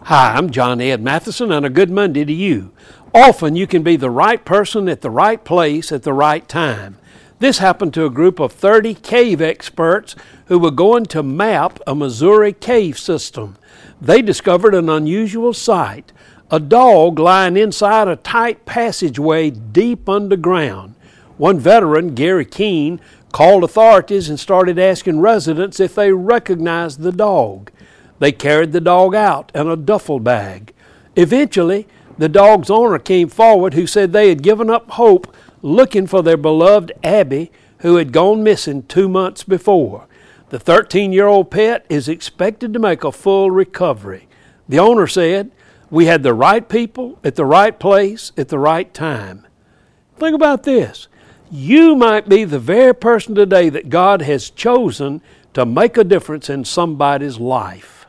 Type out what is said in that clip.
Hi, I'm John Ed Mathison, and a good Monday to you. Often you can be the right person at the right place at the right time. This happened to a group of 30 cave experts who were going to map a Missouri cave system. They discovered an unusual sight a dog lying inside a tight passageway deep underground. One veteran, Gary Keene, called authorities and started asking residents if they recognized the dog. They carried the dog out in a duffel bag. Eventually, the dog's owner came forward who said they had given up hope looking for their beloved Abby, who had gone missing two months before. The 13 year old pet is expected to make a full recovery. The owner said, We had the right people at the right place at the right time. Think about this. You might be the very person today that God has chosen to make a difference in somebody's life.